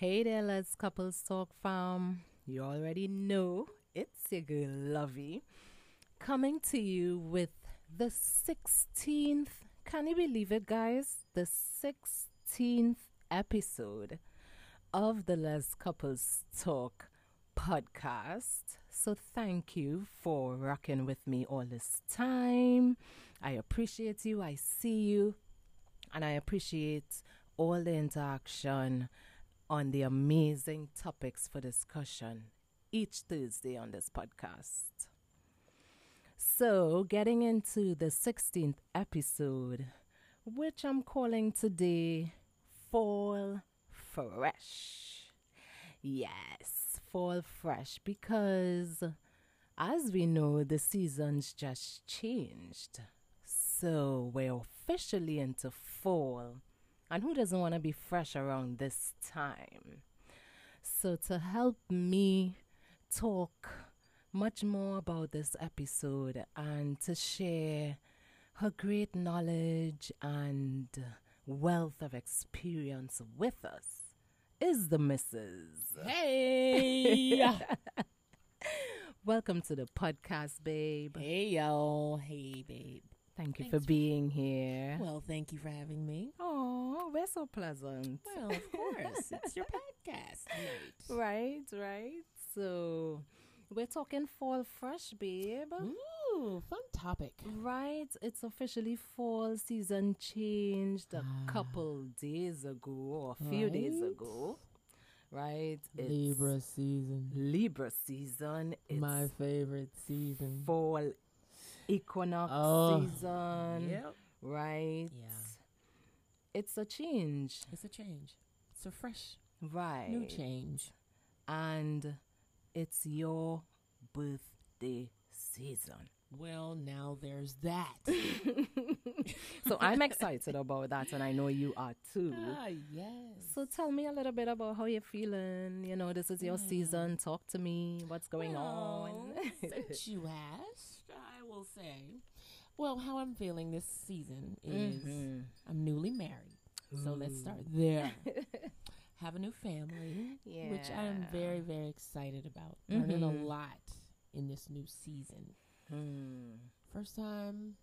Hey there, Let's Couples Talk fam. You already know it's your girl Lovey coming to you with the 16th, can you believe it, guys? The 16th episode of the Let's Couples Talk podcast. So, thank you for rocking with me all this time. I appreciate you, I see you, and I appreciate all the interaction on the amazing topics for discussion each Thursday on this podcast. So, getting into the 16th episode, which I'm calling today Fall Fresh. Yes, Fall Fresh, because as we know, the seasons just changed. So, we're officially into fall and who doesn't want to be fresh around this time? So, to help me talk much more about this episode and to share her great knowledge and wealth of experience with us is the Mrs. Hey! Welcome to the podcast, babe. hey, yo. Hey, babe. Thank you Thanks for being here. Well, thank you for having me. Oh, we're so pleasant. Well, of course. it's your podcast. Right, right. So we're talking fall fresh, babe. Ooh, fun topic. Right, it's officially fall season changed a Ah. couple days ago or a few days ago. Right, it's Libra season. Libra season. It's My favorite season. fall equinox Oh. season. Yep. Right. Yeah. It's a change. It's a change. It's a fresh, Right. new change. And it's your birthday season. Well, now there's that. So I'm excited about that, and I know you are too. ah, yes. So tell me a little bit about how you're feeling. You know, this is your Hmm. season. Talk to me. What's going on? Well, since you asked, will say, well, how I'm feeling this season is Mhm. I'm newly married. So let's start there. Have a new family, which I am very, very excited about. Learning Mhm. a lot in this new season. Hmm. First time,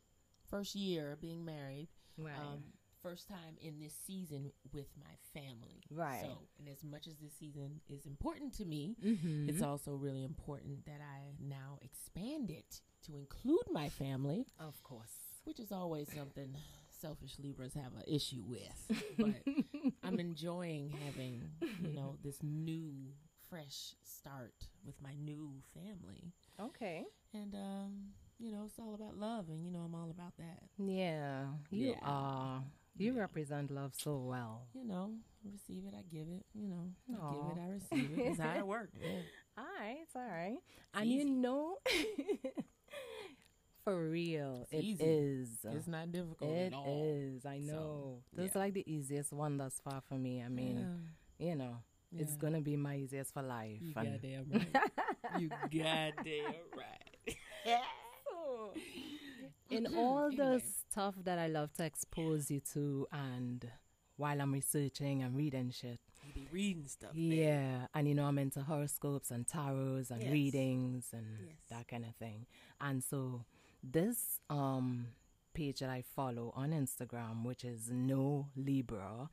first year being married. Right. Um, first time in this season with my family. Right. So, and as much as this season is important to me, Mhm. it's also really important that I now expand it to include my family, of course. which is always something selfish Libras have an issue with. But I'm enjoying having, you know, this new, fresh start with my new family. Okay. And, um, you know, it's all about love, and, you know, I'm all about that. Yeah, you Yeah. are. You Yeah. represent love so well. You know, receive it, I give it, you know, I give it, I receive it. That's how it works. Yeah. All right, it's all right. and you know, for real, It's it easy. is. It's not difficult It at all. is. I So, know. This is like the easiest one thus far for me. I mean, you know, Yeah, it's gonna be my easiest for life. You goddamn right. you goddamn right. So, in all the Anyway. Stuff that I love to expose you to, and while I'm researching and reading shit, You be reading stuff. yeah, and you know I'm into horoscopes and tarots and Yes. readings and Yes. that kind of thing. And so this um page that I follow on Instagram, which is Know Libra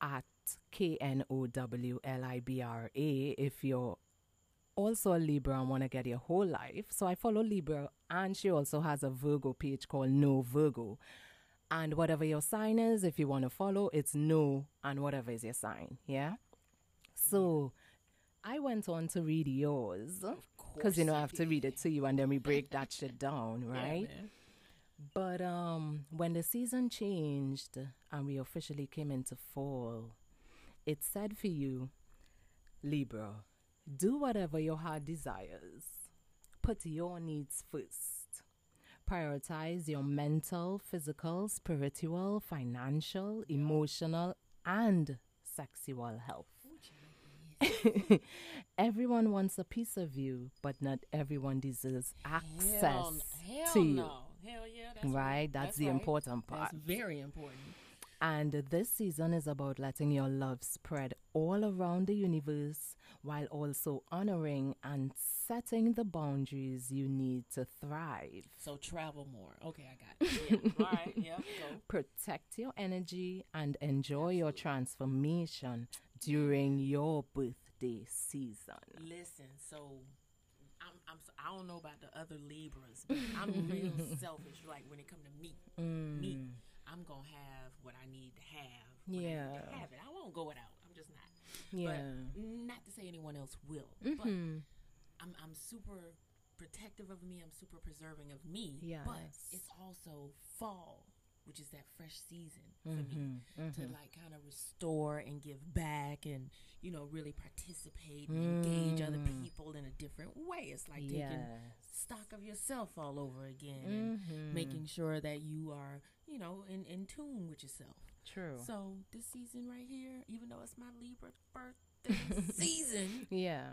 at K N O W L I B R A, if you're also a Libra and want to get your whole life. So I follow Libra, and she also has a Virgo page called Know Virgo. And whatever your sign is, if you want to follow, it's no and whatever is your sign. Yeah. So I went on to read yours because you know I have to read it to you and then we break that shit down, right? But um, when the season changed and we officially came into fall, it said for you, Libra, do whatever your heart desires. Put your needs first. Prioritize your mental, physical, spiritual, financial, emotional, and sexual health. everyone wants a piece of you, but not everyone deserves access hell, hell to you. no. Hell yeah. That's right? right. That's, the right. important part. That's very important. And this season is about letting your love spread all around the universe while also honoring and setting the boundaries you need to thrive. So travel more. Okay, I got it. Yeah. All right. Yeah. Go. Protect your energy and enjoy your transformation during your birthday season. Listen, so I'm, I'm I don't know about the other Libras, but I'm real selfish. Like when it come to me, me, mm. I'm gonna have what I need to have. I Yeah. to have it. I won't go without. I'm just not. Yeah. But not to say anyone else will. But Mhm. I'm I'm super protective of me. I'm super preserving of me. Yeah. But it's also fall, which is that fresh season for me Mhm. to Mhm. like kind of restore and give back and you know really participate and engage other Mm. people in a different way. It's like taking Yes. stock of yourself all over again and Mhm. making sure that you are you know in in tune with yourself. True. So this season right here, even though it's my Libra birthday season, yeah.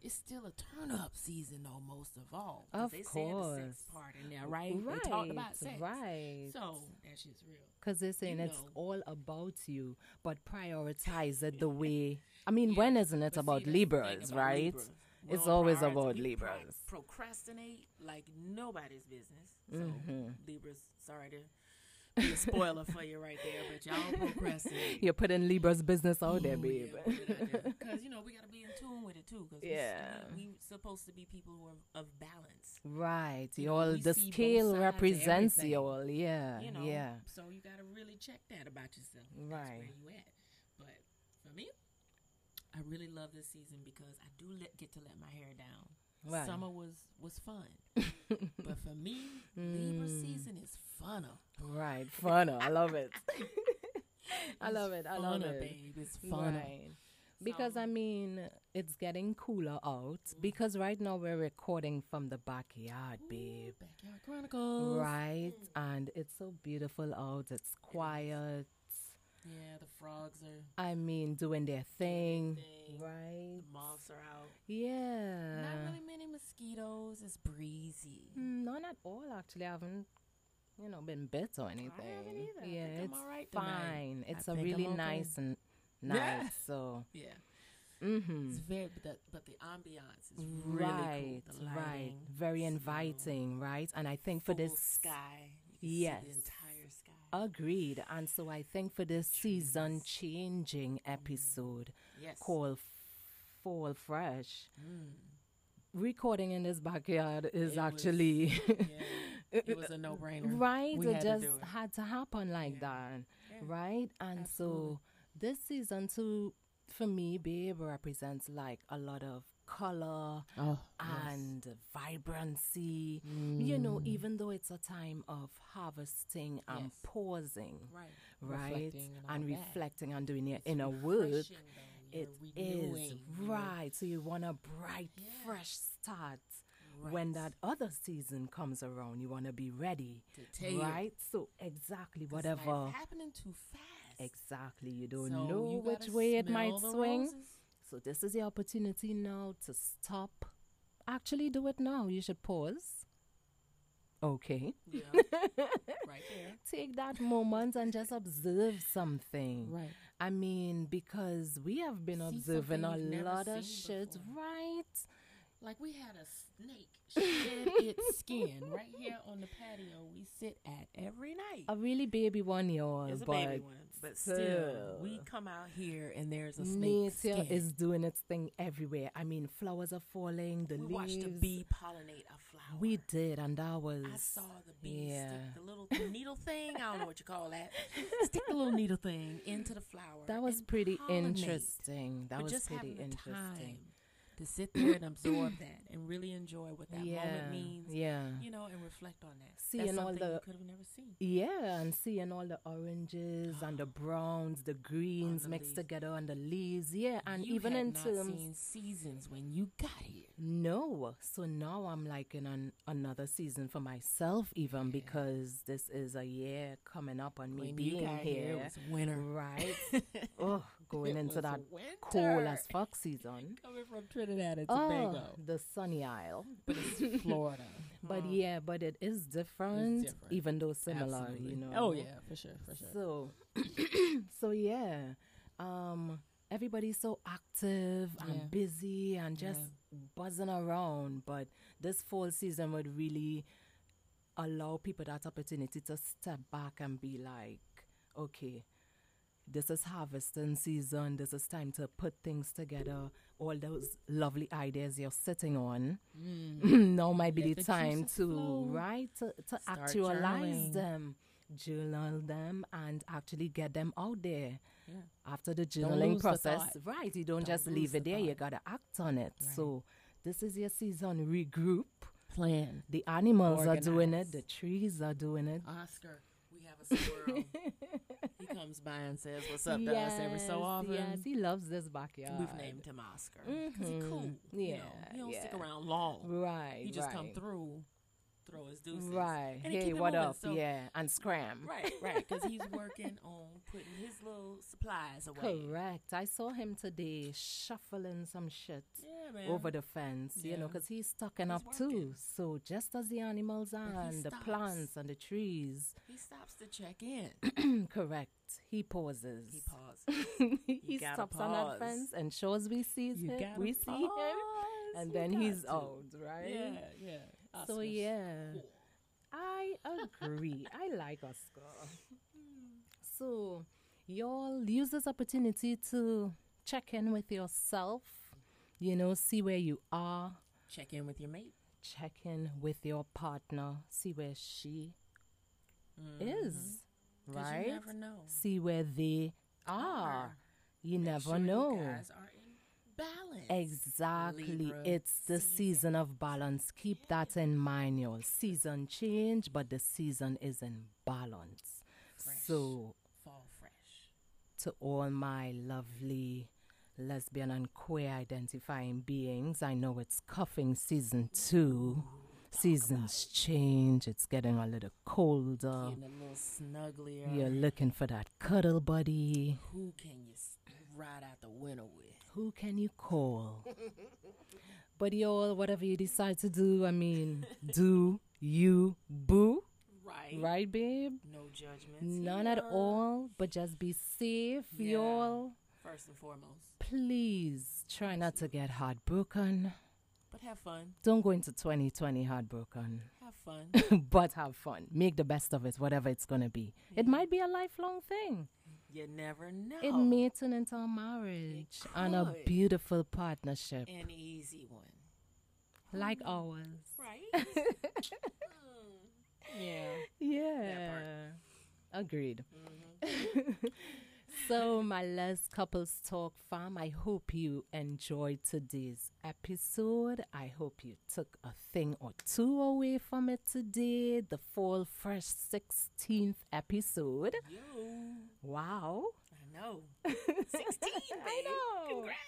it's still a turn up season though, most of all. 'Cause Of they said the sex course. part in there, right? Right. They talked about sex. Right. So that shit's real. Because they're saying it's all about you, but prioritize it the way. I mean, Yeah, when isn't it But see, about that's Libras, about right? Libras. It's always about we pro- Libras. procrastinate like nobody's business. So Mhm. Libras, sorry to be a spoiler for you right there, but y'all procrastinate. You're putting Libra's business out there, babe. Because you know we gotta be in tune with it too. Because Yeah. we, we supposed to be people who are of balance. right. You all the scale represents you all. Yeah. You know, Yeah. so you gotta really check that about yourself. That's Right. where you at. But for me, I really love this season because I do let, get to let my hair down. Right. Summer was was fun, but for me, Libra Mm. season is funner. Right. Funner. I love it. I love it. I love funner, it. babe. It's funner. Right. Because So- I mean, it's getting cooler out. Because right now we're recording from the backyard, babe. Backyard Chronicles. Right, and it's so beautiful out. It's quiet. Yeah, the frogs are. I mean, doing their thing, thing. right? The moths are out. Yeah. Not really many mosquitoes. It's breezy. Mm, None at all. Actually, I haven't, you know, been bit or anything. either. I Yeah, think I'm it's alright fine. I It's a really okay. nice and Yeah. nice. So, Yeah, mm-hmm. it's very. But the, but the ambiance is really right, cool. Right. Very so inviting, right? And I think for this sky. Yes. Agreed. And so I think for this season changing episode yes. called Fall Fresh, Mm. recording in this backyard is It was- actually Yeah, it was a no-brainer. right. We it had to just do it. had to happen like Yeah. that, Yeah. right? And absolutely. so this season too, for me, babe, represents like a lot of color Oh, and vibrancy. You know, Mm. even though it's a time of harvesting and Yes. pausing. right, right? Reflecting and, And reflecting and doing your inner work. though. It is right. So you want a bright, Yeah. fresh start when that other season comes around. You want to be ready, to right? So exactly whatever. happening too fast. Exactly. You don't So know you which way it might swing. roses. So this is your opportunity now to stop. Actually, do it now. You should pause. Okay. Yeah, right there. Take that moment and just observe something. Right. I mean, because we have been See observing a something you've never lot of shit, before. right? Like we had a snake shed its skin right here on the patio we sit at every night. A really baby one, y'all. It's a but baby one, but still, we come out here and there's a snake skin. is doing its thing everywhere. I mean, flowers are falling, the we leaves. watched a bee pollinate a flower. We did, and that was. I saw the bee yeah. stick the little needle thing. I don't know what you call that. Stick the little needle thing into the flower. That was pretty pollinate. interesting. That but was pretty interesting. time to sit there and absorb that and really enjoy what that yeah, moment means. yeah. You know, and reflect on that. Seeing all the- you could have never seen. Yeah, and seeing all the oranges and the browns, the greens the mixed leaves. together on the leaves. Yeah, and you even in terms. seasons when you got here. No, so now I'm like in an, another season for myself, even because this is a year coming up on me When being here. here, winter. Right. oh, going It into that winter. cool as fuck season. Coming from Trinidad and Oh, Tobago, the sunny isle. but it's Florida. But yeah, but it is different, different. even though similar, Absolutely. you know. Oh yeah, for sure, for sure. So, so yeah, um, everybody's so active and busy and just Yeah. buzzing around. But this fall season would really allow people that opportunity to step back and be like, okay, this is harvesting season. This is time to put things together. All those lovely ideas you're sitting on. Mm. now might be Let the time to flow. right to, to actualize journaling. them journal them and actually get them out there Yeah. after the journaling lose the process right you don't, Don't just leave it the there you gotta act on it Right. so this is your season regroup Plan. the animals are doing it the trees are doing it Oscar, we have a squirrel. comes by and says what's up to us every so often. yes he loves this backyard We've named him Oscar because Mhm. he cool. you know. Yeah, he don't stick around long. right He just right. come through, throw his deuces. right And hey what up so- yeah and scram Right, right, because he's working on putting his little supplies away. correct i saw him today shuffling some shit Yeah, over the fence, you know, because he's stocking He's up too. So just as the animals are and the plants and the trees, he stops to check in. correct. He pauses. He pauses. he stops on that fence and shows we You him. We see him, and You then he's to. out, right? Yeah, yeah. So yeah, cool. I agree. I like Oscar. So y'all use this opportunity to check in with yourself. You know, see where you are. Check in with your mate. check in with your partner, see where she Mhm. is, right? You never know. See where they are. You Make never sure know. You guys are in balance. Exactly. Libra it's the season. season of balance. Keep that in mind, y'all. Season change, but the season is in balance. Fresh. So, Fall fresh. to all my lovely lesbian and queer identifying beings, I know it's cuffing season two. Seasons change. It's getting a little colder. Getting a little snugglier. You're looking for that cuddle buddy. Who can you ride out the winter with? Who can you call? but y'all, whatever you decide to do, I mean, do you boo? Right. Right, babe? No judgments. None at all, but just be safe, Yeah. y'all. First and foremost. Please try not to get heartbroken. But have fun. Don't go into 2020 heartbroken, Have fun. but have fun. Make the best of it, whatever it's going to be. It might be a lifelong thing. You never know. It may turn into marriage and a beautiful partnership An easy one. like ours. Right? Mm. Yeah. Yeah. Agreed. Mm-hmm. so, my last couples talk fam, I hope you enjoyed today's episode. I hope you took a thing or two away from it today. The fall fresh 16th episode. Yo. Wow. I know. 16, babe. I know. Congrats.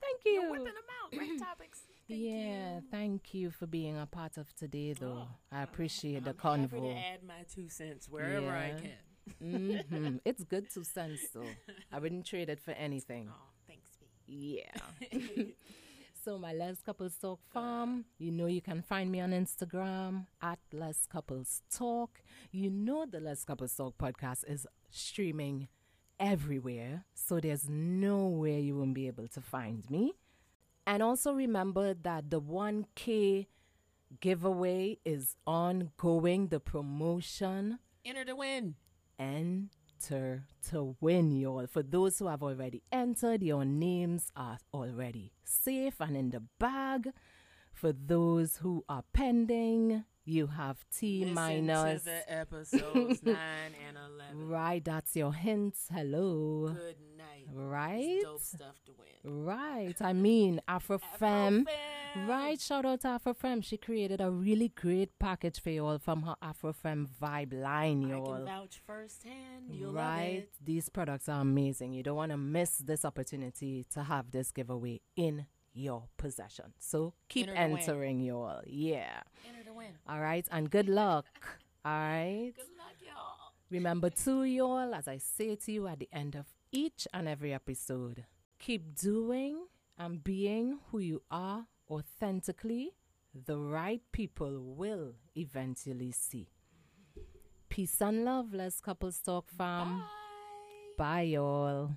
Thank you. You're whipping them out. Great topics. Thank yeah, you. thank you for being a part of today, though. Oh, I appreciate the I'm happy convo. to add my two cents wherever I Yeah. can. hmm It's good to sense, though. I wouldn't trade it for anything. Oh, thanks, B. Yeah. so my Les Couples Talk farm, you know you can find me on Instagram at Les Couples Talk. You know the Les Couples Talk podcast is streaming everywhere, so there's nowhere you won't be able to find me. And also remember that the 1K giveaway is ongoing. The promotion Enter to win. Enter to win, y'all. For those who have already entered, your names are already safe and in the bag. For those who are pending, you have T Listen minus. to the episodes 9 and 11. Right, that's your hints. Hello. Good night. Right? Dope stuff to win. Right. I mean, Afrofem. Afrofem. Right, shout out to Afrofem. She created a really great package for y'all from her Afrofem vibe line, y'all. can vouch firsthand. You'll love right? These products are amazing. You don't want to miss this opportunity to have this giveaway in your possession. So keep Enter entering, y'all. Yeah. Enter to win. All right. And good luck. All right. Good luck, y'all. Remember, too, y'all, as I say to you at the end of each and every episode, keep doing and being who you are authentically the right people will eventually see. Peace and love, Let's Couples Talk fam. Bye. Bye, y'all.